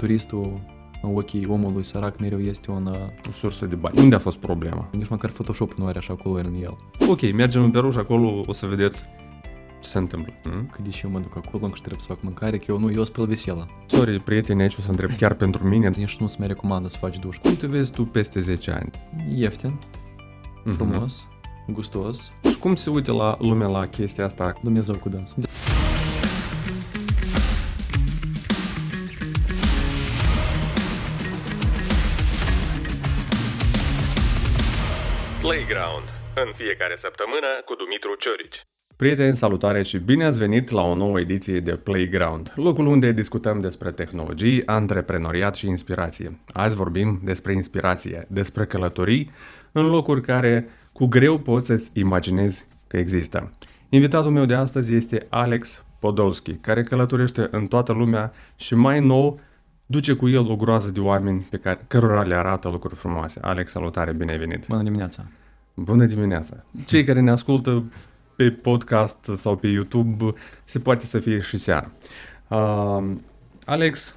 turistul în ochii omului sărac mereu este un... uh, O sursă de bani. Unde a fost problema? Nici măcar Photoshop nu are așa acolo în el. Ok, mergem în Peruș și acolo o să vedeți ce se întâmplă. Mm? Că deși eu mă duc acolo, încă trebuie să fac mâncare, că eu nu, eu spăl vesela. Sorry, prieteni, aici o să întreb chiar pentru mine. Nici nu-ți mai recomandă să faci duș. Cum te vezi tu peste 10 ani? Ieftin, Mhm. frumos, gustos, Și cum se uită la lumea la chestia asta? Dumnezeu cu dâns. Playground. În fiecare săptămână cu Dumitru Ciorici. Prieteni, salutare și bine ați venit la o nouă ediție de Playground, locul unde discutăm despre tehnologii, antreprenoriat și inspirație. Azi vorbim despre inspirație, despre călătorii în locuri care cu greu poți să-ți imaginezi că există. Invitatul meu de astăzi este Alex Podolski, care călătorește în toată lumea și mai nou duce cu el o groază de oameni pe care, cărora le arată lucruri frumoase. Alex, salutare, bine ai venit! Bună dimineața! Bună dimineața! Cei care ne ascultă pe podcast sau pe YouTube, se poate să fie și seara. Uh, Alex,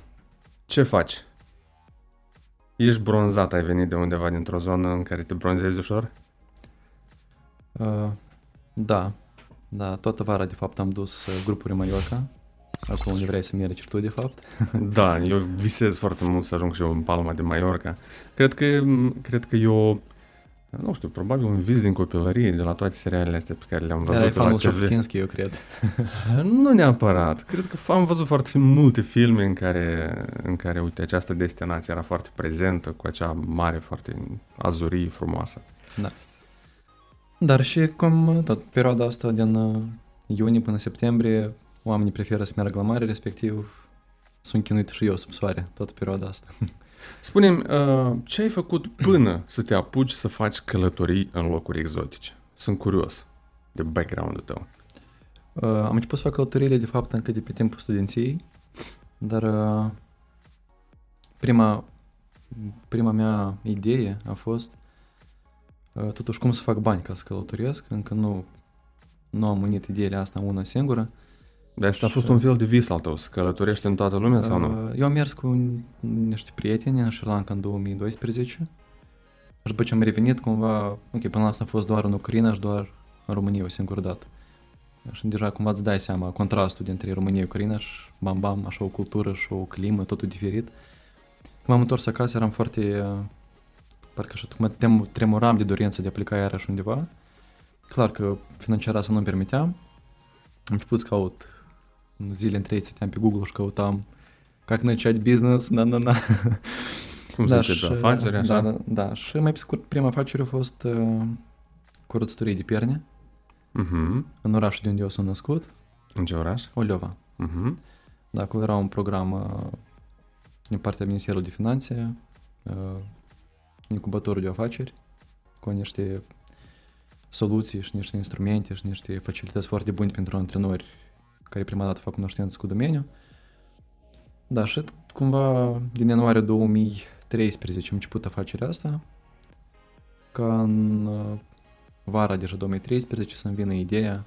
ce faci? Ești bronzat, ai venit de undeva dintr-o zonă în care te bronzezi ușor? Uh, da, da, toată vara de fapt am dus uh, grupuri în Mallorca, acolo unde vrei să mergi tu de fapt. Da, eu visez foarte mult să ajung și eu în Palma de Mallorca. Cred că, cred că eu, nu știu, probabil un vis din copilărie, de la toate serialele astea pe care le-am văzut Erai pe la fanul TV. Șoftinski, eu cred. Nu neapărat. Cred că am văzut foarte multe filme în care, în care, uite, această destinație era foarte prezentă, cu acea mare, foarte azurie frumoasă. Dar și cum tot perioada asta din uh, iunie până septembrie, oamenii preferă să meargă la mare, respectiv sunt chinuit și eu sub soare toată perioada asta. Spune-mi, uh, ce ai făcut până să te apuci să faci călătorii în locuri exotice? Sunt curios de background-ul tău. Uh, am început să fac călătorile de fapt încă de pe timpul studenției, dar uh, prima, prima mea idee a fost uh, totuși cum să fac bani ca să călătoresc, încă nu, nu am unit ideile astea în una singură. Dar asta a fost Și- un fel de vis al tău, să călătorești în toată lumea sau nu? Uh, Eu am mers cu niște prieteni în Sri Lanka în 2012 și după ce am revenit cumva, ok, până la asta a fost doar în Ucraina și doar în România o singură dată. Și deja cumva îți dai seama contrastul dintre România și Ucraina și bam bam, așa o cultură și o climă, totul diferit. Când m-am întors acasă eram foarte, uh, parcă așa, cum tem, tremuram de dorință de a pleca iarăși undeva. Clar că financiar asta nu-mi permiteam. Am început să caut în zile întregi stăteam pe Google și căutam ca când înceai business, na, na, na. Cum da, zice, și, afacere, așa? Da, da, da, și mai pe scurt, prima afacere a fost uh, curățătorie de pierne, uh-huh. în orașul de unde eu sunt născut. În ce oraș? Oliova. Uh-huh. Da, acolo era un program uh, din partea Ministerului de Finanțe, uh, incubatorul de afaceri, cu niște soluții și niște instrumente și niște facilități foarte bune pentru antrenori care prima dată fac cunoștință cu domeniul. Da, și cumva din ianuarie 2013 am început afacerea asta, ca în uh, vara deja 2013 să-mi vină ideea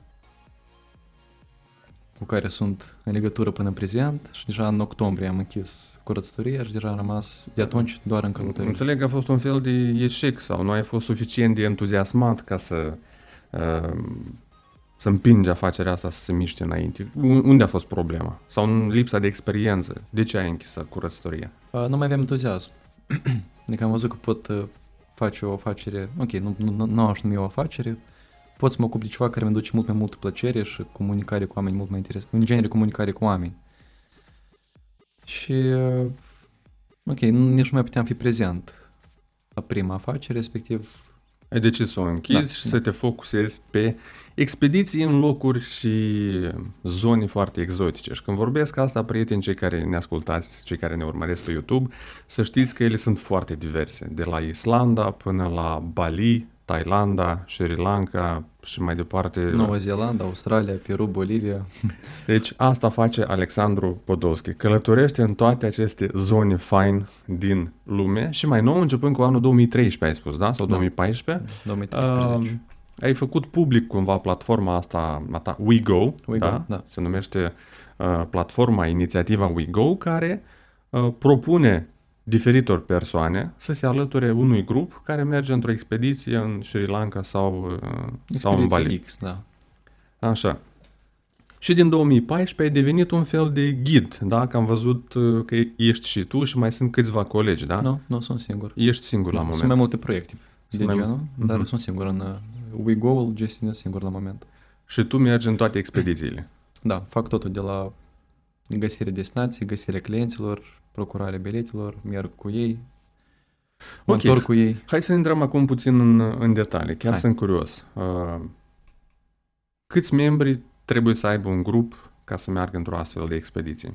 cu care sunt în legătură până în prezent și deja în octombrie am închis curățătoria și deja am rămas de atunci doar în călătorie. Înțeleg că a fost un fel de eșec sau nu ai fost suficient de entuziasmat ca să uh, să împingi afacerea asta să se miște înainte. Un- Unde a fost problema? Sau în lipsa de experiență? De ce ai închis curățătoria? Uh, Nu mai aveam entuziasm. adică am văzut că pot uh, face o afacere, ok, nu, nu, nu aș numi o afacere, pot să mă ocup de ceva care mi duce mult mai multă plăcere și comunicare cu oameni mult mai interesant, în genere comunicare cu oameni. Și, uh, ok, nu- nici nu mai puteam fi prezent la prima afacere, respectiv Ai decis să o închizi Da, și da. să te focusezi pe expediții în locuri și zone foarte exotice. Și când vorbesc asta, prieteni, cei care ne ascultați, cei care ne urmăresc pe YouTube, să știți că ele sunt foarte diverse. De la Islanda până la Bali, Thailanda, Sri Lanka și mai departe. Noua Zeelandă, Australia, Peru, Bolivia. Deci asta face Alexandru Podolski. Călătorește în toate aceste zone fine din lume și mai nou începând cu anul 2013, ai spus, da? Sau Da. 2014? 2013. Um, ai făcut public cumva platforma asta a ta, WeGo, WeGo, da? da. Se numește uh, platforma, inițiativa WeGo, care uh, propune diferitor persoane să se alăture unui grup care merge într-o expediție în Sri Lanka sau, uh, sau în Expediție Bali. X, da. Așa. Și din 2014 ai devenit un fel de ghid, da? Că am văzut uh, că ești și tu și mai sunt câțiva colegi, da? Nu, nu sunt singur. Ești singur la Da, moment. sunt mai multe proiecte Sunt de mai- genul, dar Mhm. sunt singur în uh, WeGo, îl gestionez singur la moment. Și tu mergi în toate expedițiile. Da, fac totul de la găsirea destinației, găsirea clienților, procurarea biletelor, merg cu ei, mă Ok. întorc cu ei. Hai să intrăm acum puțin în, în detalii. Chiar Hai. sunt curios. Uh, câți membri trebuie să aibă un grup ca să meargă într-o astfel de expediție?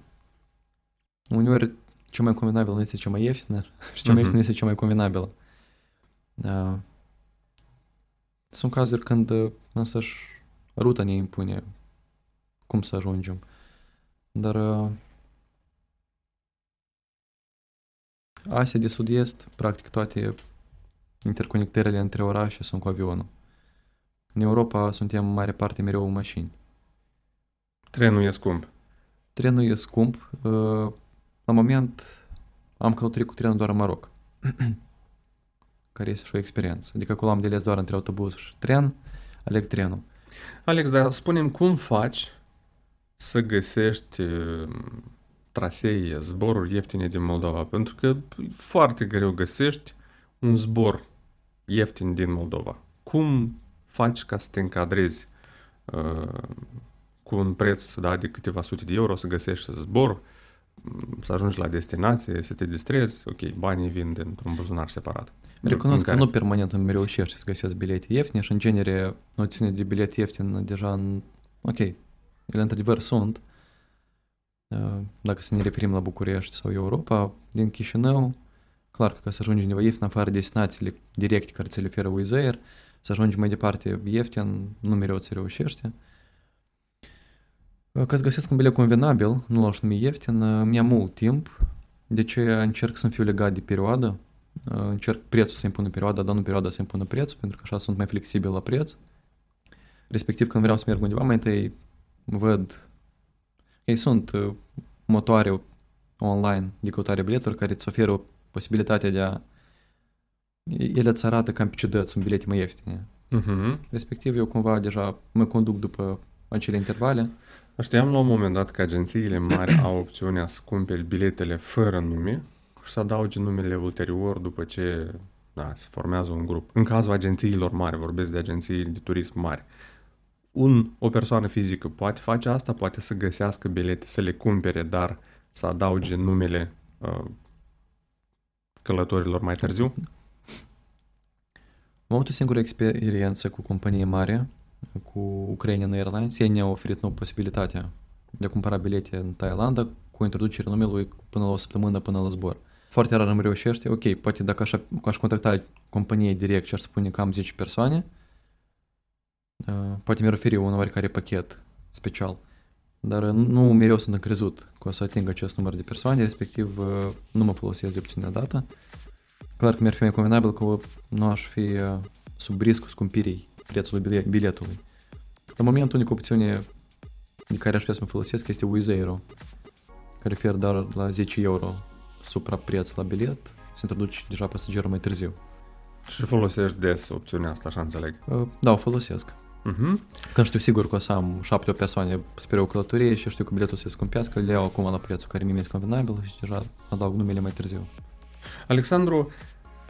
Uneori cea mai convenabilă nu este cea mai ieftină și cea mai Mhm. ieftină este cea mai convenabilă. Uh, Sunt cazuri când uh, însăși ruta ne impune cum să ajungem. Dar uh, Asia de Sud-Est, practic toate interconectările între orașe sunt cu avionul. În Europa suntem în mare parte mereu în mașini. Trenul e scump. Trenul e scump. uh, La moment am călătorit cu trenul doar în Maroc. care este și o experiență. Adică acolo am de ales doar între autobuz și tren, aleg trenul. Alex, dar spunem cum faci să găsești uh, trasee, zboruri ieftine din Moldova? Pentru că e foarte greu găsești un zbor ieftin din Moldova. Cum faci ca să te încadrezi uh, cu un preț da, de câteva sute de euro să găsești zbor, m, să ajungi la destinație, să te distrezi, ok, banii vin dintr-un buzunar separat. Recunosc că În nu permanent îmi reușește să găsesc bilete ieftine și în genere noțiunea de bilet ieftin deja în... Ok, ele într-adevăr sunt. Uh, Dacă să ne referim la București sau Europa, din Chișinău, clar că ca să ajungi undeva ieftin afară de destinațiile directe care ți le oferă Wizz Air, să ajungi mai departe ieftin, nu mereu ți reușește. Uh, Ca să găsesc un bilet convenabil, nu l-aș numi ieftin, uh, mi-a mult timp, de ce încerc să fiu legat de perioadă, Uh, încerc prețul să impună perioada, dar nu perioada să impună prețul, pentru că așa sunt mai flexibil la preț. Respectiv, când vreau să merg undeva, mai întâi văd... Ei sunt uh, motoare online de căutare biletelor care îți oferă posibilitatea de a... Ele îți arată cam pe ce dăți un bilete mai ieftine. Uh-huh. Respectiv, eu cumva deja mă conduc după acele intervale. Știam la un moment dat că agențiile mari au opțiunea să cumperi biletele fără nume și să adauge numele ulterior după ce da, se formează un grup. În cazul agențiilor mari, vorbesc de agenții de turism mari. Un, o persoană fizică poate face asta, poate să găsească bilete, să le cumpere, dar să adauge numele uh, călătorilor mai târziu. Am avut o singură experiență cu companie mare, cu Ukrainian Airlines. Ei ne-au oferit nouă posibilitatea de a cumpăra bilete în Thailanda cu introducerea numelui până la o săptămână până la zbor. Foarte rar îmi reușește. Ok, poate dacă aș, aș contacta companie direct și aș spune că am 10 persoane, uh, poate mi-ar oferi un oarecare pachet special. Dar uh, nu mereu sunt încrezut că o să ating acest număr de persoane, respectiv uh, nu mă folosesc de opțiunea dată. Clar că mi-ar fi mai convenabil că nu aș fi uh, sub riscul scumpirii prețului bile- biletului. La moment, unica opțiune de care aș putea să mă folosesc este Wizz Air, care oferă doar la 10 euro suprapreț la bilet, se introduce deja pasagerul mai târziu. Și folosești des opțiunea asta, așa înțeleg. Uh, Da, o folosesc. Uh-huh. Când știu sigur că o să am 7 persoane spre o călătorie și știu că biletul se scumpească, le iau acum la prețul care mi-e convenabil și deja adaug numele mai târziu. Alexandru,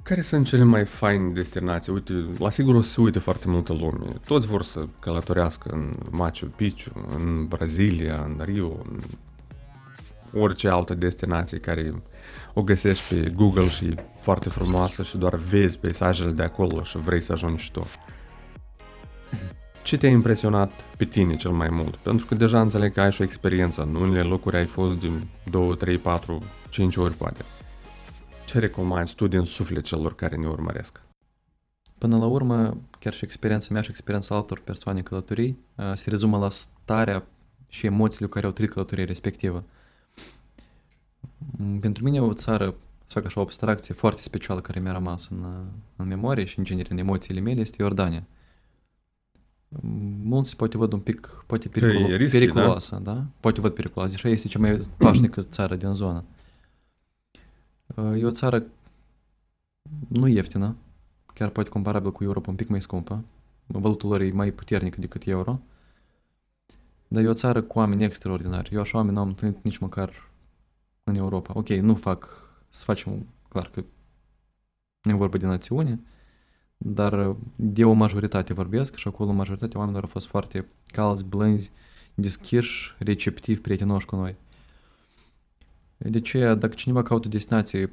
care sunt cele mai faine destinații? Uite, la sigur o să se uite foarte multă lume. Toți vor să călătorească în Machu Picchu, în Brazilia, în Rio, în orice altă destinație care o găsești pe Google și e foarte frumoasă și doar vezi peisajele de acolo și vrei să ajungi și tu. Ce te-a impresionat pe tine cel mai mult? Pentru că deja înțeleg că ai și o experiență. În unele locuri ai fost din 2, 3, 4, 5 ori poate. Ce recomanzi tu din suflet celor care ne urmăresc? Până la urmă, chiar și experiența mea și experiența altor persoane călătorii uh, se rezumă la starea și emoțiile cu care au trăit călătoria respectivă. Mm, Pentru mine o țară, să fac așa o abstracție foarte specială care mi-a rămas în, uh, în memorie și în genere în emoțiile mele este Iordania. Mm, Mulți poate văd un pic, poate periculo- e risky, periculoasă, da? Poate văd periculoasă, deși este cea mai pașnică țară din zonă. Uh, E o țară nu ieftină, chiar poate comparabil cu Europa, un pic mai scumpă. Valutul lor e mai puternică decât euro. Dar e o țară cu oameni extraordinari. Eu așa oameni n-am întâlnit nici măcar în Europa. Ok, nu fac să facem, clar că nu e vorba de națiune, dar de o majoritate vorbesc și acolo majoritatea oamenilor au fost foarte calzi, blânzi, deschiși, receptivi, prietenoși cu noi. De ce, dacă cineva caută destinație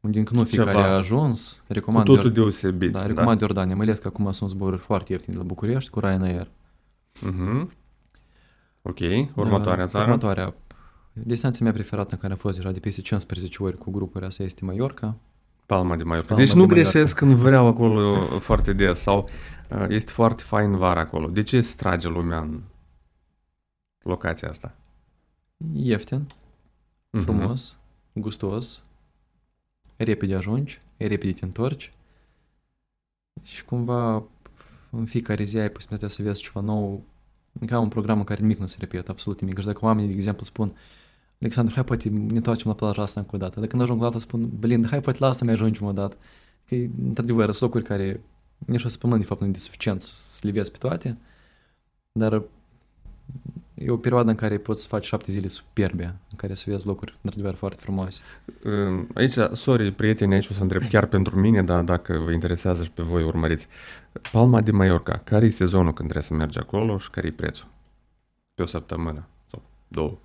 unde încă nu fiecare Ceva. a ajuns, Cu recomand, totul Ior- deosebit. da, recomand Iordania, mai ales că acum sunt zboruri foarte ieftine de la București cu Ryanair. Mhm. Ok, următoarea Da, țară. Următoarea. Destinația mea preferată în care am fost deja de peste 15 ori cu grupuri, asta este Mallorca. Palma de Mallorca. Palma Deci de nu Mallorca. greșesc când vreau acolo foarte des sau uh, este foarte fain vara acolo. De ce se trage lumea în locația asta? Ieftin, Mhm. frumos, gustos, repede ajungi, repede te întorci și cumva în fiecare zi ai posibilitatea să vezi ceva nou, ca un program în care nimic nu se repetă, absolut nimic. Și dacă oamenii, de exemplu, spun Alexandru, hai poate ne întoarcem la plaja asta încă o dată. Dacă nu ajung la asta, spun, Belinda, hai poate la asta mai ajungem o dată. Că, într-adevăr, sunt locuri care nici o săptămână, de fapt, nu e de suficient să le vezi pe toate, dar e o perioadă în care poți să faci șapte zile superbe, în care să vezi locuri, într-adevăr, foarte frumoase. Uh, Aici, sorry, prieteni, aici o să întreb chiar pentru mine, dar dacă vă interesează și pe voi urmăriți. Palma de Mallorca, care e sezonul când trebuie să mergi acolo și care e prețul? Pe o săptămână sau două.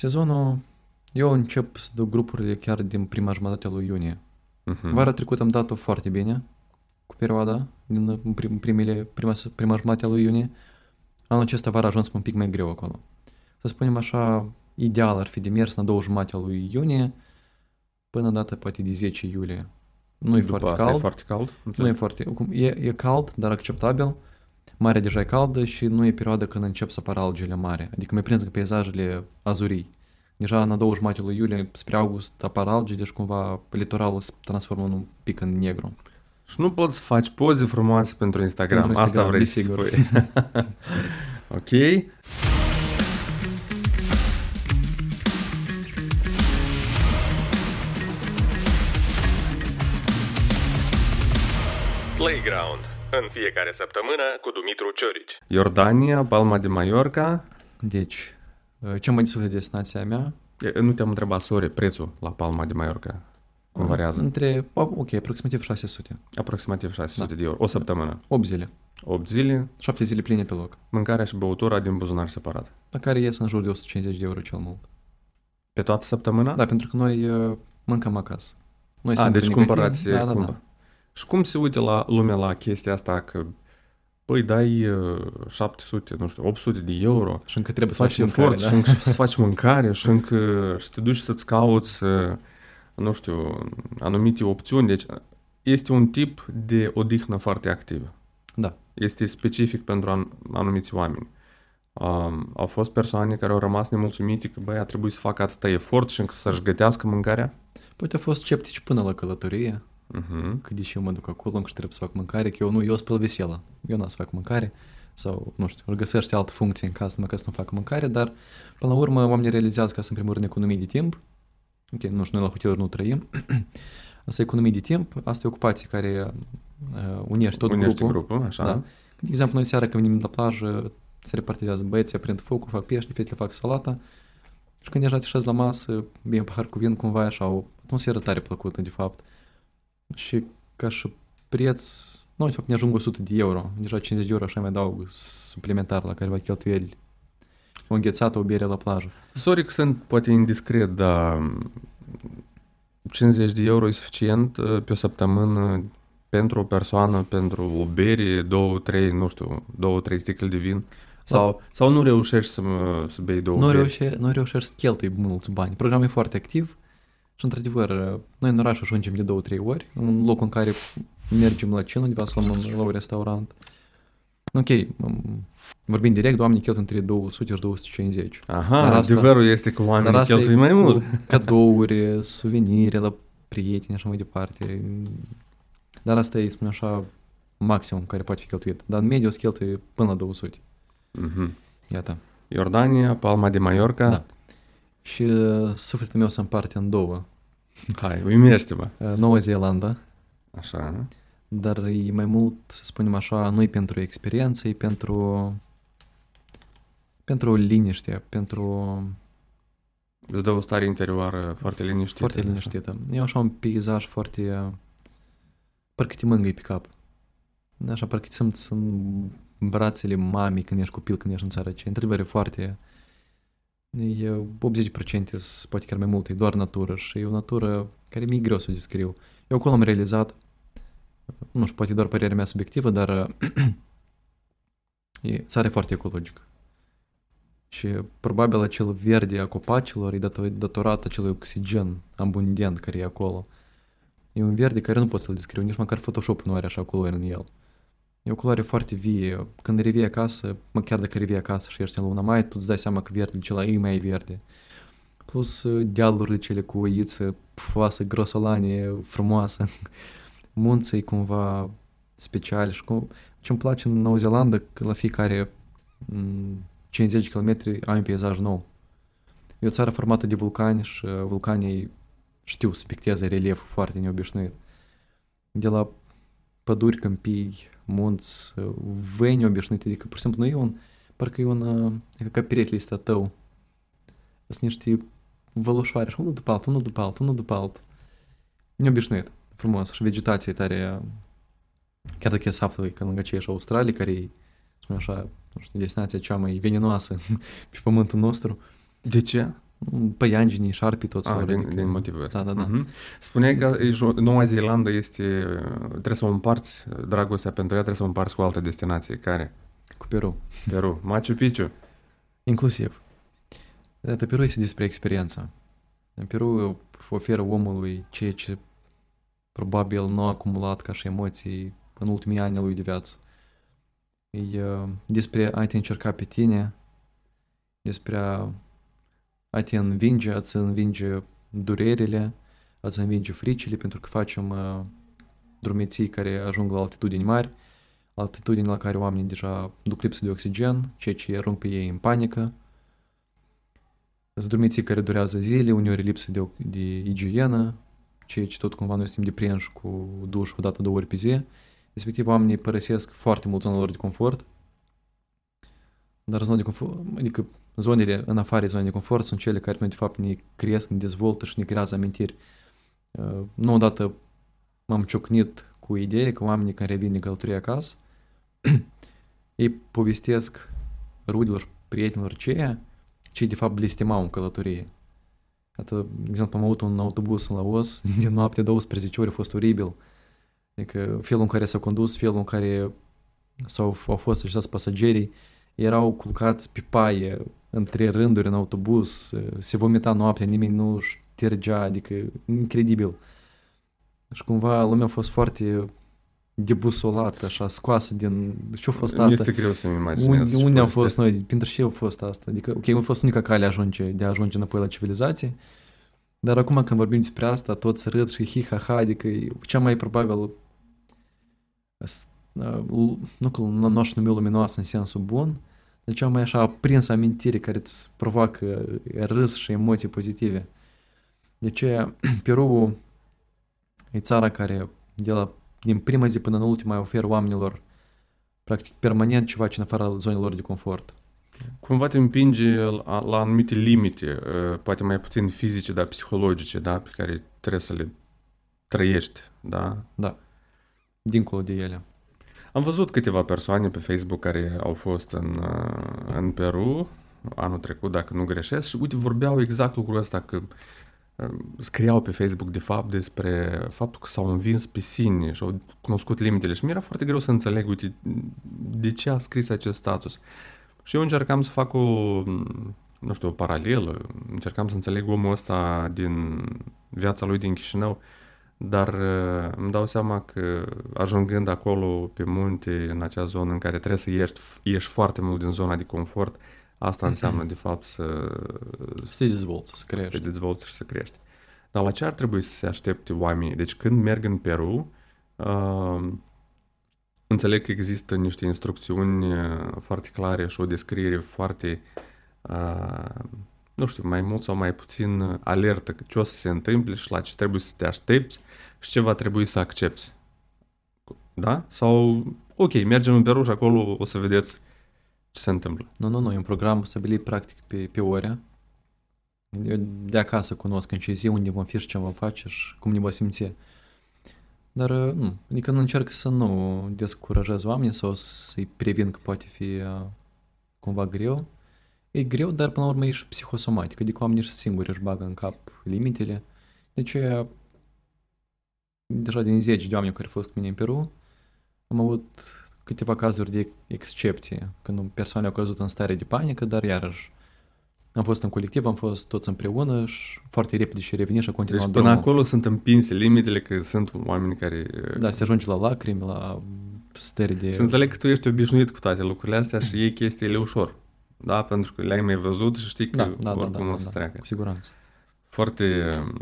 Sezonul, eu încep să duc grupurile chiar din prima jumătate a lui iunie. Mhm. Vara trecută am dat-o foarte bine cu perioada, din prim, primele, prima, prima jumătate a lui iunie. Anul acesta vara a ajuns un pic mai greu acolo. Să spunem așa, ideal ar fi de mers în a doua jumătate a lui iunie până în data poate de 10 iulie. Nu e După foarte asta cald. e foarte cald? Nu e Înțeleg. foarte... cum- E, e cald, dar acceptabil. Marea deja e caldă și nu e perioada când încep să apară algele mare. Adică mai prins că peisajele azurii. Deja în a doua jumătate lui iulie, spre august, apar alge, deci cumva litoralul se transformă în un pic în negru. Și nu poți să faci poze frumoase pentru Instagram. Pentru Asta Instagram, vrei să desigur. spui. ok. Playground. În fiecare săptămână cu Dumitru Ciorici. Iordania, Palma de Mallorca. Deci, cea mai de suflet destinația mea, E, Nu te-am întrebat, sorry, prețul la Palma de Mallorca. Cum variază? între, ok, aproximativ 600. Aproximativ 600 Da. de euro. O săptămână. 8 zile. 8 zile, 7 zile pline pe loc. mâncarea și băutura din buzunar separat. La care ies în jur de 150 de euro cel mult. Pe toată săptămâna? Da, pentru că noi uh, mâncăm acasă. Noi A, suntem deci negativi. cumpărați... Da, da, cumpă- da. Și cum se uită la lumea la chestia asta că păi dai uh, 700, nu știu, 800 de euro, Și încă trebuie să faci faci efort mâncare, și da? încă să faci mâncare și încă și te duci să-ți cauți, uh, nu știu, anumite opțiuni. Deci este un tip de odihnă foarte activă. Da. Este specific pentru an, anumiți oameni. Um, au fost persoane care au rămas nemulțumite că, băi, a trebuit să facă atâta efort și încă să-și gătească mâncarea. Poate au fost sceptici până la călătorie, Uh-huh. că deși eu mă duc acolo, încă și trebuie să fac mâncare, că eu nu, eu spăl veselă. Eu nu o să fac mâncare sau, nu știu, își găsește altă funcție în casă, numai ca să nu fac mâncare, dar până la urmă oamenii realizează că asta în primul rând economie de timp. Ok, nu știu, noi la hoteluri nu trăim. Asta e economie de timp, asta e ocupație care uh, unește tot Unește grupul. grupul, așa. Da. De exemplu, noi seara când venim la plajă, se repartizează băieții, aprind focul, fac pește, fetele fac salata și când deja te așezi la masă, bei un pahar cu vin, cumva e așa o atmosferă tare plăcută, de fapt. Și ca și preț, nu, de fapt, ne ajung 100 de euro. Deja 50 de euro așa mai adaug suplimentar la careva cheltuieli. O înghețată, o bere la plajă. Sorry că sunt poate indiscret, dar 50 de euro e suficient uh, pe o săptămână pentru o persoană, pentru o bere, două, trei, nu știu, două, trei sticle de vin? Sau, sau nu reușești să, mă- să bei două Nu beri? reușe, nu reușești să cheltui mulți bani. Programul e foarte activ și, într-adevăr, noi în oraș ajungem de două, trei ori, în locul în care mergem la cină, undeva să luăm în- la un restaurant. Ok, m- vorbim direct, oamenii cheltuie între 200 și 250. Aha, Dar asta- adevărul este că oamenii asta cheltuie e mai cu mult. cadouri, suvenire la prieteni, așa mai departe. Dar asta e, spune așa, maximum care poate fi cheltuit. Dar în mediu se cheltuie până la 200. Mhm. Iată. Iordania, Palma de Mallorca. Da. Și uh, sufletul meu se împarte în două. Hai, uimește-mă. Uh, Noua Zeelandă, Așa. dar e mai mult, să spunem așa, nu e pentru experiență, e pentru pentru liniște, pentru Îți dă o stare interioară foarte liniștită. foarte liniștită. E așa un peisaj foarte... uh, Parcă te mângâi pe cap. Așa, parcă te simți în brațele mamei când ești copil, când ești în țară aceea. Într-adevăr, e foarte... E 80% s- poate chiar mai mult, e doar natură și e o natură care mi-e greu să o descriu. Eu acolo am realizat, nu știu, poate doar părerea mea subiectivă, dar e țară foarte ecologică. Și probabil acel verde a copacilor e dator- datorat acelui oxigen abundent care e acolo. E un verde care nu pot să-l descriu, nici măcar Photoshop nu are așa culori în el. E o culoare foarte vie. Când revii acasă, mă, chiar dacă revii acasă și ești în luna mai, tu îți dai seama că verde acela e mai verde. Plus uh, dealurile cele cu oiță pufoasă, grosolanie, frumoasă. Munții cumva special și cum... ce îmi place în Noua Zeelandă, că la fiecare m, 50 km ai un peisaj nou. E o țară formată de vulcani și uh, vulcanii știu să picteze relieful foarte neobișnuit. De la păduri, câmpii, munți, uh, veni obișnuite, adică pur și simplu nu e un, parcă e un, uh, e ca peretele este a tău. Sunt niște vălușoare, așa, unul după altul, unul după altul, unul după altul. Neobișnuit, frumos și vegetație tare, uh, chiar dacă e să află că lângă aceeași Australia, care e, spune așa, nu știu, destinația cea mai veninoasă pe pământul nostru, De ce? Păianjenii, șarpii, tot Ah, felul. din, adică- din motivul ăsta. Da, da, da. Mhm. Spuneai că e jo- Noua Zeelandă este... Trebuie să o împarți, dragostea pentru ea trebuie să o împarți cu o altă destinație. Care? Cu Peru. Peru. Machu Picchu. Inclusiv. Iată, Peru este despre experiența. Peru oferă omului ceea ce probabil nu a acumulat ca și emoții în ultimii ani ai lui de viață. E uh, despre a te încerca pe tine, despre a, a te învinge, a-ți învinge durerile, a-ți învinge fricile, pentru că facem uh, drumeții care ajung la altitudini mari, altitudini la care oamenii deja duc lipsă de oxigen, ceea ce îi arunc pe ei în panică. Sunt drumeții care durează zile, uneori lipsă de, de igienă, ceea ce tot cumva noi suntem deprinși cu duș o dată, două ori pe zi. Respectiv, oamenii părăsesc foarte mult zona lor de confort, dar zona de confort, adică zonele în afară zonei de confort sunt cele care noi de fapt ne cresc, ne dezvoltă și ne creează amintiri. Uh, Nu odată m-am ciocnit cu ideea că oamenii când revin din călătorie acasă, ei povestesc rudelor și prietenilor ceea ce de fapt blestemau în călătorie. Iată, de exemplu, am avut un autobuz în Laos, din noapte 12 ori a fost oribil. Adică felul în care s-a condus, felul în care s-au, au fost așezați pasagerii, erau culcați pe paie, între rânduri în autobuz, se vomita noaptea, nimeni nu ștergea, adică incredibil. Și cumva lumea a fost foarte debusolată, așa, scoasă din... Ce-a fost asta? Este greu să-mi imaginez. Unde, ce unde am poveste. fost noi? Pentru ce a fost asta? Adică, ok, a fost unica cale ajunge, de a ajunge înapoi la civilizație, dar acum când vorbim despre asta, toți râd și hi-ha-ha, adică e cea mai probabil s- uh, nu că nu aș numi luminoasă în sensul bun, dar cea mai așa aprinsă amintire care îți provoacă râs și emoții pozitive. De aceea, Peru e țara care de la, din prima zi până în ultima oferă oamenilor practic permanent ceva ce în afara zonelor de confort. Cumva te împinge la, la anumite limite, uh, poate mai puțin fizice, dar psihologice, da, pe care trebuie să le trăiești, da? Da. Dincolo de ele. Am văzut câteva persoane pe Facebook care au fost în, uh, în Peru anul trecut, dacă nu greșesc, și uite, vorbeau exact lucrul ăsta, că uh, scriau pe Facebook, de fapt, despre faptul că s-au învins pe sine și au cunoscut limitele. Și mi-era foarte greu să înțeleg, uite, de ce a scris acest status. Și eu încercam să fac o, nu știu, o paralelă, încercam să înțeleg omul ăsta din viața lui din Chișinău, dar uh, îmi dau seama că ajungând acolo pe munte, în acea zonă în care trebuie să ieși, ieși foarte mult din zona de confort, asta înseamnă de fapt să, Să te dezvolți, să să te crești. dezvolți și să crești. Dar la ce ar trebui să se aștepte oamenii? Deci când merg în Peru, uh, înțeleg că există niște instrucțiuni uh, foarte clare și o descriere foarte uh, nu știu, mai mult sau mai puțin uh, alertă că ce o să se întâmple și la ce trebuie să te aștepți și ce va trebui să accepti. Da? Sau, ok, mergem în Peruș și acolo o să vedeți ce se întâmplă. Nu, nu, nu, e un program stabilit practic pe, pe ore. Eu de acasă cunosc în ce zi, unde vom fi și ce vom face și cum ne vom simți. Dar, nu, adică nu încerc să nu descurajez oamenii sau să-i previn că poate fi uh, cumva greu. E greu, dar până la urmă e și psihosomatic, adică oamenii și singuri își bagă în cap limitele. Deci, deja din 10 de oameni care au fost cu mine în Peru, am avut câteva cazuri de excepție, când persoane au căzut în stare de panică, dar iarăși am fost în colectiv, am fost toți împreună și foarte repede și revenit și a continuat Deci până drumul. acolo sunt împinse limitele că sunt oameni care... Da, se ajunge la lacrimi, la stări de... Și înțeleg că tu ești obișnuit cu toate lucrurile astea și iei chestiile ușor. Da? Pentru că le-ai mai văzut și știi că da, da, da, oricum da, o da, să da, treacă. cu siguranță. Foarte um,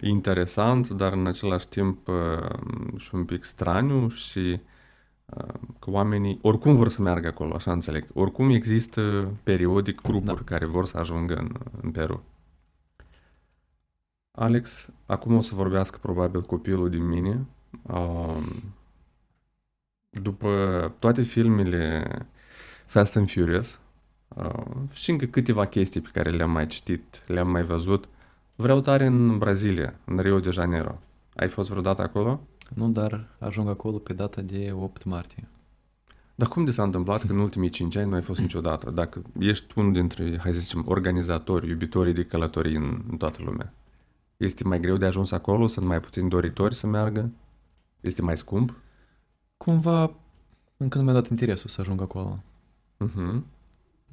interesant, dar în același timp um, și un pic straniu și um, că oamenii oricum vor să meargă acolo, așa înțeleg. Oricum există periodic grupuri Da. care vor să ajungă în, în Peru. Alex, acum o să vorbească probabil copilul din mine. Um, după toate filmele Fast and Furious uh, și încă câteva chestii pe care le-am mai citit, le-am mai văzut, vreau tare în Brazilia, în Rio de Janeiro. Ai fost vreodată acolo? Nu, dar ajung acolo pe data de 8 martie. Dar cum de s-a întâmplat că în ultimii 5 ani nu ai fost niciodată? Dacă ești unul dintre, hai să zicem, organizatori, iubitorii de călătorii în, în toată lumea, este mai greu de ajuns acolo? Sunt mai puțini doritori să meargă? Este mai scump? Cumva încă nu mi-a dat interesul să ajung acolo. Uh-huh.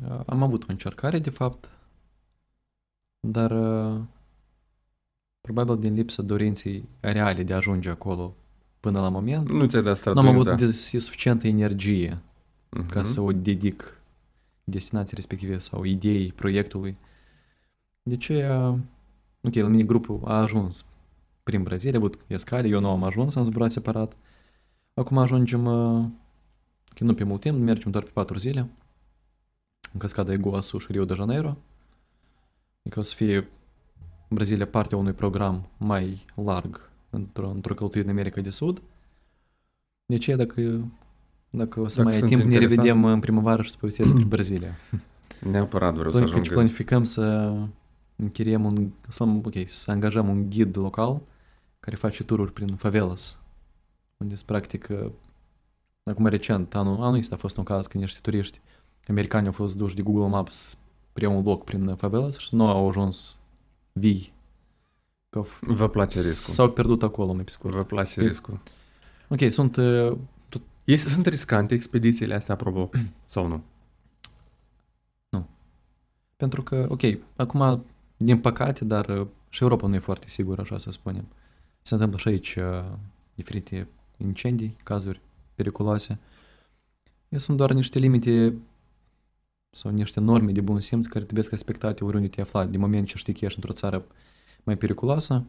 Uh, Am avut o încercare, de fapt, dar uh, probabil din lipsa dorinței reale de a ajunge acolo până la moment, Nu ți-ai dat nu am avut străduința? de- suficientă energie Mhm. ca să o dedic destinației respective sau ideii proiectului. De aceea, ok, la mine grupul a ajuns prin Brazilia, a avut escale, eu nu am ajuns, am zburat separat. Acum ajungem, uh, că nu pe mult timp, mergem doar pe patru zile, în cascada Iguaçu și Rio de Janeiro. Adică o să fie Brazilia partea unui program mai larg într-o, într-o călătorie în America de Sud. De aceea, dacă, dacă o să Dacă mai ai sunt timp, ne interesant. revedem în primăvară și să povestesc despre Brazilia. Neapărat vreau să Planific- ajung. planificăm să închiriem un, să, ok, să angajăm un ghid local care face tururi prin favelas, unde se practică, acum recent, anul, anul ăsta a fost un caz când niște turiști americani au fost duși de Google Maps spre un loc prin favelas și nu au ajuns vii. Că au f- Vă place riscul. S-au pierdut acolo, mai pe scurt. Vă place E- riscul. Ok, sunt uh, Este, sunt riscante expedițiile astea, apropo, sau nu? Pentru că, ok, acum, din păcate, dar uh, și Europa nu e foarte sigură, așa să spunem. Se întâmplă și aici uh, diferite incendii, cazuri periculoase. Eu sunt doar niște limite sau niște norme de bun simț care trebuie respectate oriunde te afla. Din moment ce știi că ești într-o țară mai periculoasă,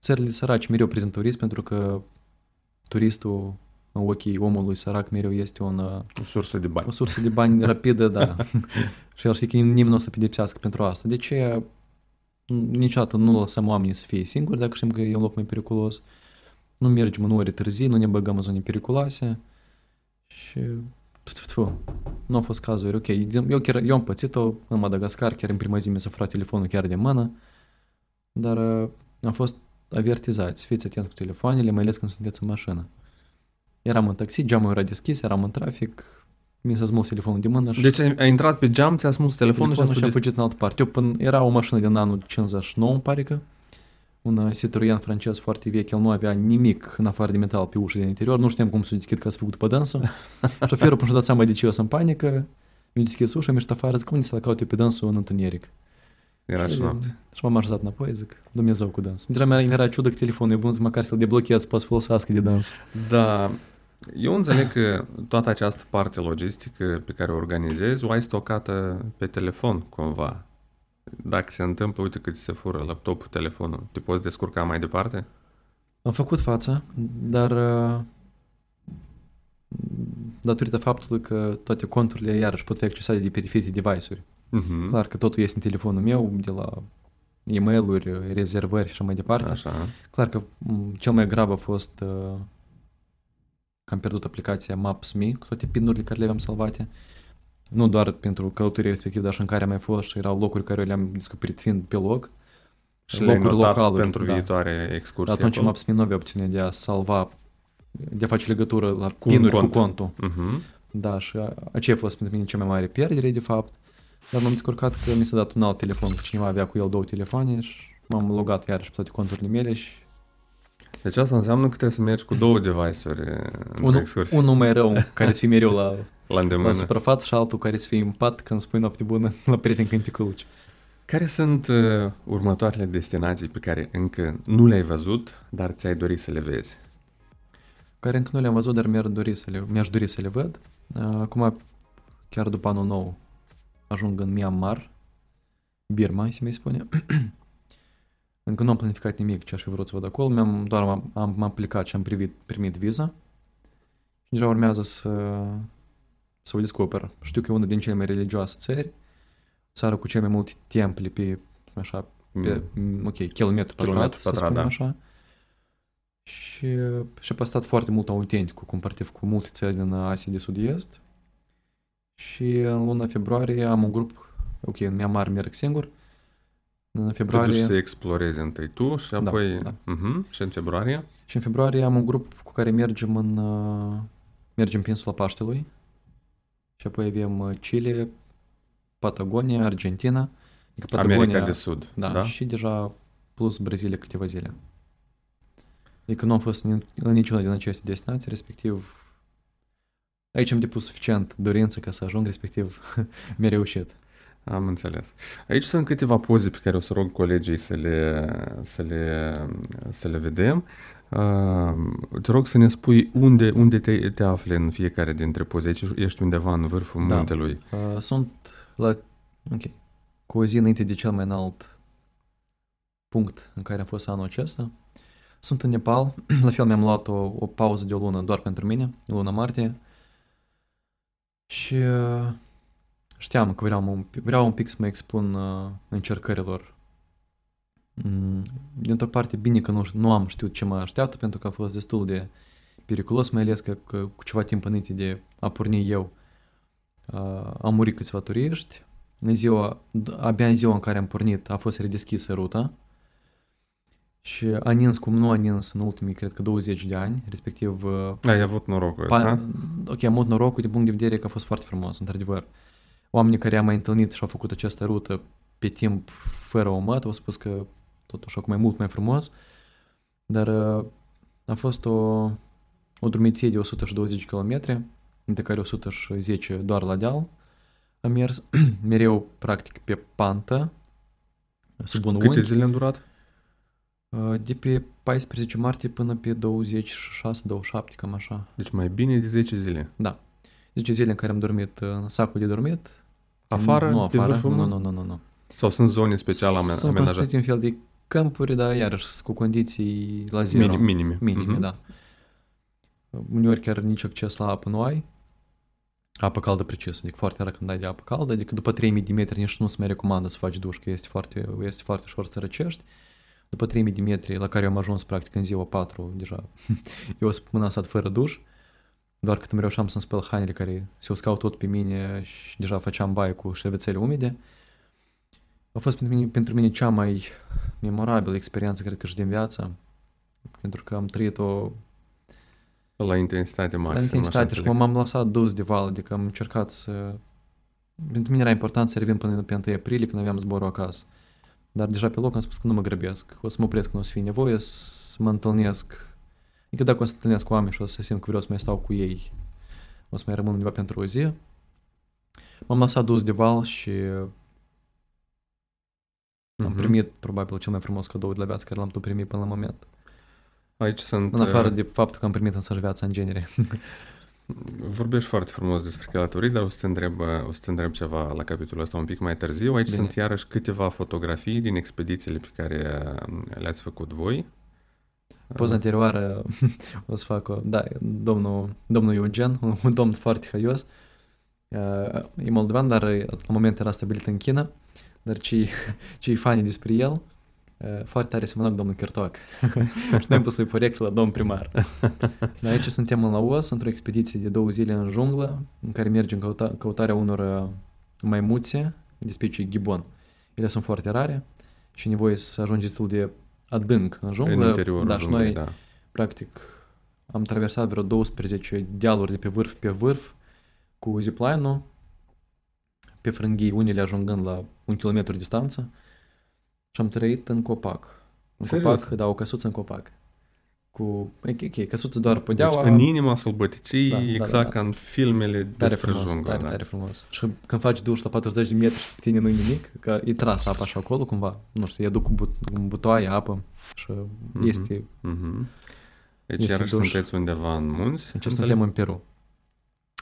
țările săraci mereu prezintă turism pentru că turistul în ochii omului sărac mereu este un uh, O sursă de bani. o sursă de bani rapidă, da. și el știe că nimeni nu o să pedepsească pentru asta. De ce niciodată nu lăsăm oamenii să fie singuri dacă știm că e un loc mai periculos. Nu mergem în ore târzii, nu ne băgăm în zone periculoase. Și... Tu, nu au fost cazuri, ok. Eu, chiar, eu am pățit-o în Madagascar, chiar în prima zi mi s-a furat telefonul chiar de mână, dar uh, am fost avertizați, fiți atenți cu telefoanele, mai ales când sunteți în mașină. Eram în taxi, geamul era deschis, eram în trafic, mi s-a smuls telefonul de mână și Deci ai, ai intrat pe geam, ți-a smuls telefonul, telefonul și a și a fugit. fugit în altă parte. Eu până, era o mașină din anul 59, îmi pare că, un uh, Citroen francez foarte vechi, el nu avea nimic în afară de metal pe ușa din interior, nu știam cum să o deschid ca să făcut pe dânsul. Șoferul până și-a dat seama de ce eu sunt în panică, mi-a deschis ușa, mi-a ieșit afară, zic, unde să-l caut eu pe dânsul în întuneric? Era și noapte. Și m-am așezat înapoi, zic, Dumnezeu cu dânsul. Deja mi era ciudă că telefonul e bun, zic, măcar să-l deblochez, poți folosească de dânsul. Da, eu înțeleg că toată această parte logistică pe care o organizezi o ai stocată pe telefon cumva. Dacă se întâmplă, uite că ți se fură laptopul, telefonul, te poți descurca mai departe? Am făcut fața, dar uh, datorită faptului că toate conturile iarăși pot fi accesate de pe diferite device-uri. Mhm. Clar că totul este în telefonul meu, de la e mail-uri, rezervări și așa mai departe. Așa. Clar că m, cel mai grav a fost uh, că am pierdut aplicația Maps.me cu toate pinurile care le aveam salvate. Nu doar pentru călătorie respectiv, dar și în care am mai fost și erau locuri care eu le-am descoperit fiind pe loc. Și le-ai Locuri notat localuri, pentru da. viitoare excursii Atunci acolo? Maps.me nu avea opțiunea de a salva, de a face legătură la Cu un pinuri cont. cu contul. Mhm. Da, și a- aceea a fost pentru mine cea mai mare pierdere, de fapt. Dar m-am descurcat că mi s-a dat un alt telefon, că cineva avea cu el două telefoane și m-am logat iarăși pe toate conturile mele și Deci asta înseamnă că trebuie să mergi cu două device-uri într-o unul, excursie unul mai rău, care să fie mereu la, la la îndemână. suprafață și altul care să fie în pat când spui noapte bună la prieten cânticuluci. Care sunt uh, următoarele destinații pe care încă nu le-ai văzut, dar ți-ai dori să le vezi? Care încă nu le-am văzut, dar mi-ar dori să le, mi-aș dori să le văd. Uh, Acum, chiar după anul nou, ajung în Myanmar, Birma, se mai spune. Încă nu am planificat nimic ce aș fi vrut să văd acolo, mi-am, doar am, am, am aplicat și am privit, primit viza și deja urmează să, să o descoper. Știu că e una din cele mai religioase țări, țară cu cele mai multe temple pe, așa, pe, Mm. ok, kilometru pătrat, Kilometru să pătrat, spunem da. așa. Și, și a păstrat foarte mult autentic cu comparativ cu multe țări din Asia de Sud-Est. Și în luna februarie am un grup, ok, în Myanmar merg singur. În Te duci februarie, să explorezi întâi tu și Da, apoi... da. Mhm. Și în februarie? și în februarie am un grup cu care mergem în uh, mergem pe insula Paștelui. Și apoi avem uh, Chile, Patagonia, Argentina. Adică America de Sud. Da, da? și deja plus Brazilia câteva zile. Adică nu am fost în, în niciuna din aceste destinații, respectiv aici am depus suficient dorință ca să ajung, respectiv mi-a reușit. Am înțeles. Aici sunt câteva poze pe care o să rog colegii să le, să le, să le vedem. Uh, te rog să ne spui unde, unde te, te afli în fiecare dintre poze. Aici ești undeva în vârful Da. muntelui. Uh, sunt la, ok, cu o zi înainte de cel mai înalt punct în care am fost anul acesta. Sunt în Nepal, la fel mi-am luat o, o pauză de o lună doar pentru mine, în luna martie. Și uh, știam că vreau un, pic- vreau un pic să mă expun uh, încercărilor. Mm, Dintr-o parte, bine că nu, nu am știut ce mă așteaptă, pentru că a fost destul de periculos, mai ales că, că cu ceva timp înainte de a porni eu, uh, am murit câțiva turiști. În ziua, abia în ziua în care am pornit a fost redeschisă ruta și a nins cum nu a nins în ultimii, cred că 20 de ani, respectiv uh, Ai avut norocul Pa, ăsta? ok, am avut norocul din punct de vedere că a fost foarte frumos, într-adevăr. Oamenii care am mai întâlnit și au făcut această rută pe timp fără omat au spus că totuși acum e mult mai frumos, dar uh, a fost o, o drumiție de 120 km, dintre care 110 doar la deal. Am mers mereu, practic, pe pantă, sub un Câte unghi, zile am durat? uh, de pe 14 martie până pe 26-27, cam așa. Deci mai bine de 10 zile. 10 zile în care am dormit în sacul de dormit. Afară? Nu Pe afară, vârful nu, nu, muntelui? nu, nu, nu. Sau sunt zone speciale ame- Sunt amenajate? construite un fel de câmpuri, dar iarăși sunt cu condiții la zero. Mini- minime. Minime, Mhm. da. Uneori chiar nici acces la apă nu ai. Apă caldă precis, adică foarte rar când ai de apă caldă, adică după 3000 de metri nici nu se mai recomandă să faci duș, că este foarte, este foarte ușor să răcești. După 3000 de metri, la care eu am ajuns practic în ziua 4, deja eu o săptămână am stat fără duș, doar cât îmi reușeam să-mi spăl hainele care se uscau tot pe mine și deja făceam baie cu șervețele umede. A fost pentru mine, pentru mine cea mai memorabilă experiență, cred că și din viață, pentru că am trăit-o La intensitate maximă. la așa intensitate și înțeleg. cum m-am lăsat dus de val, adică am încercat să... Pentru mine era important să revin până pe 1 aprilie când aveam zborul acasă. Dar deja pe loc am spus că nu mă grăbesc, o să mă opresc când o să fie nevoie, să mă întâlnesc. Adică dacă o să întâlnesc cu oameni și o să simt că vreau să mai stau cu ei, o să mai rămân undeva pentru o zi. M-am lăsat dus de val și am Mhm. primit probabil cel mai frumos cadou de la viață care l-am tot primit până la moment. Aici sunt... În afară uh, de faptul că am primit însăși viața în genere. Vorbești foarte frumos despre călătorii, dar o să te întreb, o să te întreb ceva la capitolul ăsta un pic mai târziu. Aici Bine. sunt iarăși câteva fotografii din expedițiile pe care uh, le-ați făcut voi. Poza anterioară o să fac o, da, domnul, domnul Eugen, un domn foarte haios, Uh, E moldovan, dar uh, la moment era stabilit în China, dar ce ce fani despre el, uh, foarte tare semănă cu domnul Chertoc. și noi am pus să-i proiect la domn primar. Dar aici suntem în Laos, într-o expediție de două zile în junglă, în care mergem în căuta- căutarea unor uh, maimuțe de specie ghibon. Ele sunt foarte rare și e nevoie să ajungi destul de adânc în junglă. în interiorul daș, și junglei, noi, da. practic, am traversat vreo 12 dealuri de pe vârf pe vârf cu zipline-ul, pe frânghii, unele ajungând la un kilometru distanță și am trăit în copac. În Serios? copac, da, o căsuță în copac. Cu, ok, ok, căsuță doar Deci podeaua. în inima sălbăticii, Da, da, exact da, da. ca în filmele Tare despre frumos, junglă. tare, da. tare frumos. Și când faci duș la 40 de metri și pe tine nu-i nimic, că e tras apa așa acolo cumva, nu știu, e duc cu, but- cu butoaie apă și Mhm. este... Mhm. Deci Este iarăși duș. sunteți undeva în munți. Aici înțeleg? suntem în Peru.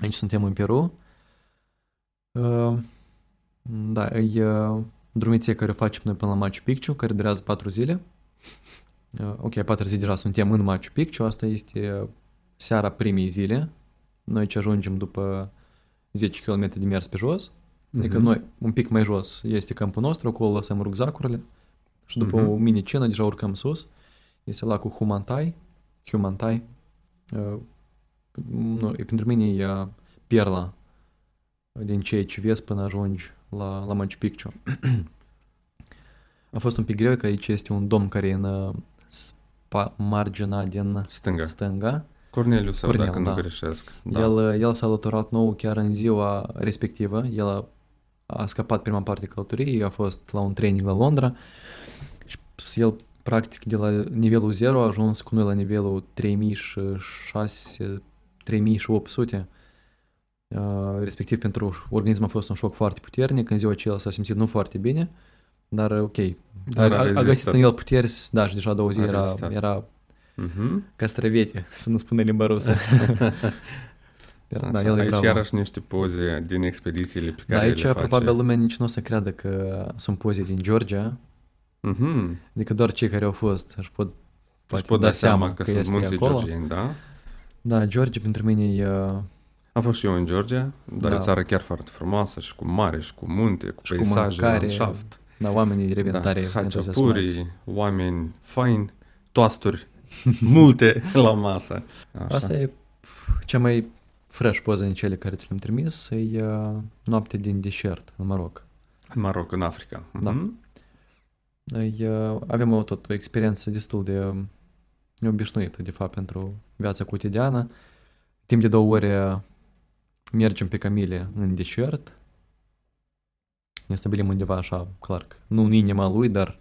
Aici suntem în Peru. Uh, da, e uh, drumiție care o facem noi până la Machu Picchu, care durează 4 zile. Uh, ok, 4 zile deja suntem în Machu Picchu, asta este uh, seara primei zile. Noi ce ajungem după 10 km de mers pe jos. Adică Mhm. noi, un pic mai jos, este campul nostru, acolo lăsăm rucsacurile și după Mhm. o mini-cină deja urcăm sus. Este lacul Humantai, Humantai. Uh, nu, e pentru mine e uh, perla din ceea ce vezi până ajungi la, la Machu Picchu. A fost un pic greu că aici este un domn care e în uh, spa, marginea din Stânga. stânga. Corneliu sau Cornel, dacă nu da. greșesc. Da. El, uh, el s-a alăturat nou chiar în ziua respectivă. El a, a scăpat prima parte călătoriei, a fost la un training la Londra și el practic de la nivelul 0 a ajuns cu noi la nivelul 3600, 3800. Uh, respectiv pentru organism a fost un șoc foarte puternic, în ziua aceea s-a simțit nu foarte bine, dar ok. Dar a, a a, a găsit rezistat. în el puteri, da, și deja două A zile era, rezistat. era Mhm. castravete, să nu spune limba rusă. Era- Așa, da, el e aici bravo. iarăși niște poze din expedițiile pe Da, care aici le face. probabil lumea nici nu o să creadă că sunt poze din Georgia, Mhm. adică doar cei care au fost își pot, Își poate pot da seama că, sunt este munții acolo. georgieni, da? Da, Georgia pentru mine e... Am fost și eu în Georgia, dar Da. e o țară chiar foarte frumoasă și cu mare și cu munte, cu Și cu peisaje, mâncare, landșaft. Da, oamenii revin Da, tare entuziasmați. haciapuri, oameni faini, toasturi, multe la masă. Așa. Asta e cea mai fresh poză din cele care ți le-am trimis, e uh, noapte din deșert în Maroc. În Maroc, în Africa. Da. Mhm. E, uh, avem o, tot o experiență destul de um, neobișnuită, de fapt, pentru viața cotidiană. Timp de două ore uh, mergem pe camile în deșert. Ne stabilim undeva așa, clar, că nu în inima lui, dar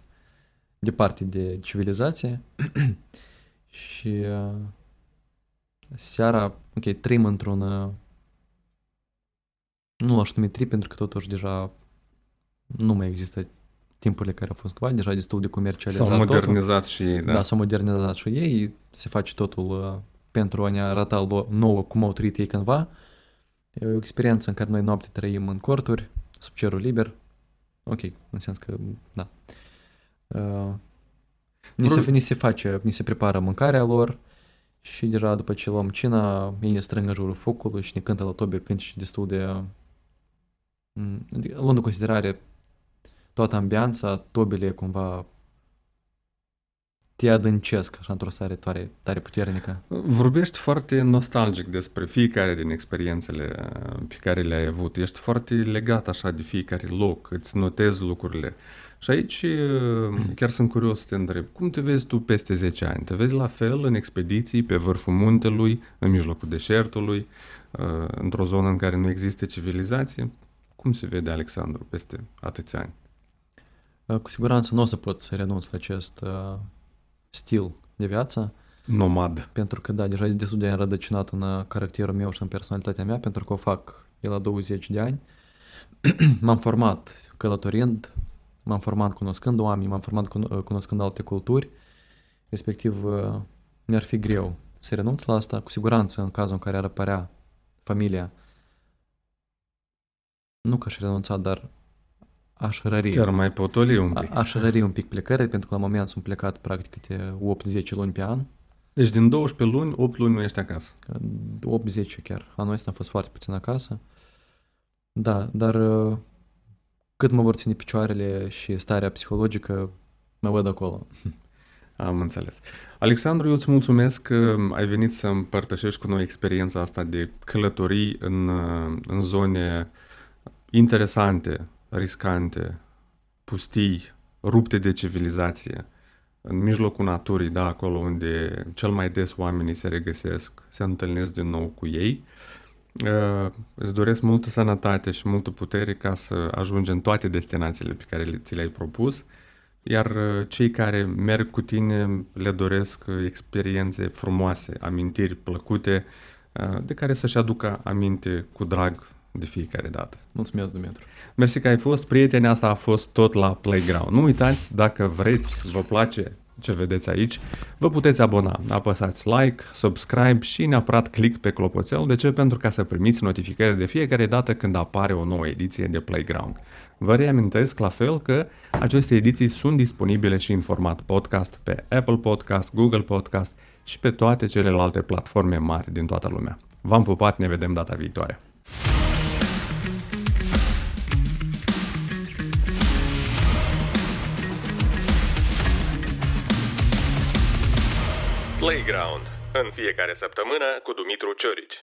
departe de civilizație. și uh, seara, ok, trăim într-un... Uh, nu l-aș numi trip, pentru că totuși deja nu mai există timpurile care au fost cumva, deja destul de comercializat S-au totul. modernizat și ei, Da, da. da s-au modernizat și ei, se face totul uh, pentru a ne arăta lo- nouă cum au trăit ei cândva. E o experiență în care noi noapte trăim în corturi, sub cerul liber. Ok, în sens că, da. Uh, ni, se, Vreo- ni se face, ni se prepară mâncarea lor și deja după ce luăm cina, ei ne strâng în jurul focului și ne cântă la tobe cântici destul de... mm, adică, Luând în considerare toată ambianța, tobele cumva te adâncesc așa într-o stare tare, tare puternică. Vorbești foarte nostalgic despre fiecare din experiențele uh, pe care le-ai avut. Ești foarte legat așa de fiecare loc, îți notezi lucrurile. Și aici uh, chiar sunt curios să te întreb, cum te vezi tu peste 10 ani? Te vezi la fel în expediții, pe vârful muntelui, în mijlocul deșertului, uh, într-o zonă în care nu există civilizație? Cum se vede Alexandru peste atâția ani? Uh, Cu siguranță nu o să pot să renunț la acest uh, stil de viață, Nomad. pentru că, da, deja e destul de înrădăcinat în uh, caracterul meu și în personalitatea mea, pentru că o fac de la 20 de ani. m-am format călătorind, m-am format cunoscând oameni, m-am format cuno- uh, cunoscând alte culturi, respectiv uh, mi-ar fi greu să renunț la asta. Cu siguranță, în cazul în care ar apărea familia, nu că aș renunța, dar aș rări. Chiar mai potoli un pic. A- Aș rări un pic plecările, pentru că la moment sunt plecat practic câte 8-10 luni pe an. Deci din 12 luni, 8 luni nu ești acasă. 8-10 chiar. Anul ăsta am fost foarte puțin acasă. Da, dar uh, cât mă vor ține picioarele și starea psihologică, mă văd acolo. Am înțeles. Alexandru, eu îți mulțumesc că ai venit să împărtășești cu noi experiența asta de călătorii în, în zone interesante, riscante, pustii, rupte de civilizație, în mijlocul naturii, da, acolo unde cel mai des oamenii se regăsesc, se întâlnesc din nou cu ei. Uh, îți doresc multă sănătate și multă putere ca să ajungi în toate destinațiile pe care ți le-ai propus iar uh, cei care merg cu tine le doresc uh, experiențe frumoase, amintiri plăcute, uh, de care să-și aducă aminte cu drag de fiecare dată. Mulțumesc, Dumitru. Mersi că ai fost, prieteni, asta a fost tot la Playground. Nu uitați, dacă vreți, vă place ce vedeți aici, vă puteți abona, apăsați like, subscribe și neapărat click pe clopoțel. De ce? Pentru ca să primiți notificări de fiecare dată când apare o nouă ediție de Playground. Vă reamintesc la fel că aceste ediții sunt disponibile și în format podcast pe Apple Podcast, Google Podcast și pe toate celelalte platforme mari din toată lumea. V-am pupat, ne vedem data viitoare! Playground. În fiecare săptămână cu Dumitru Ciorici.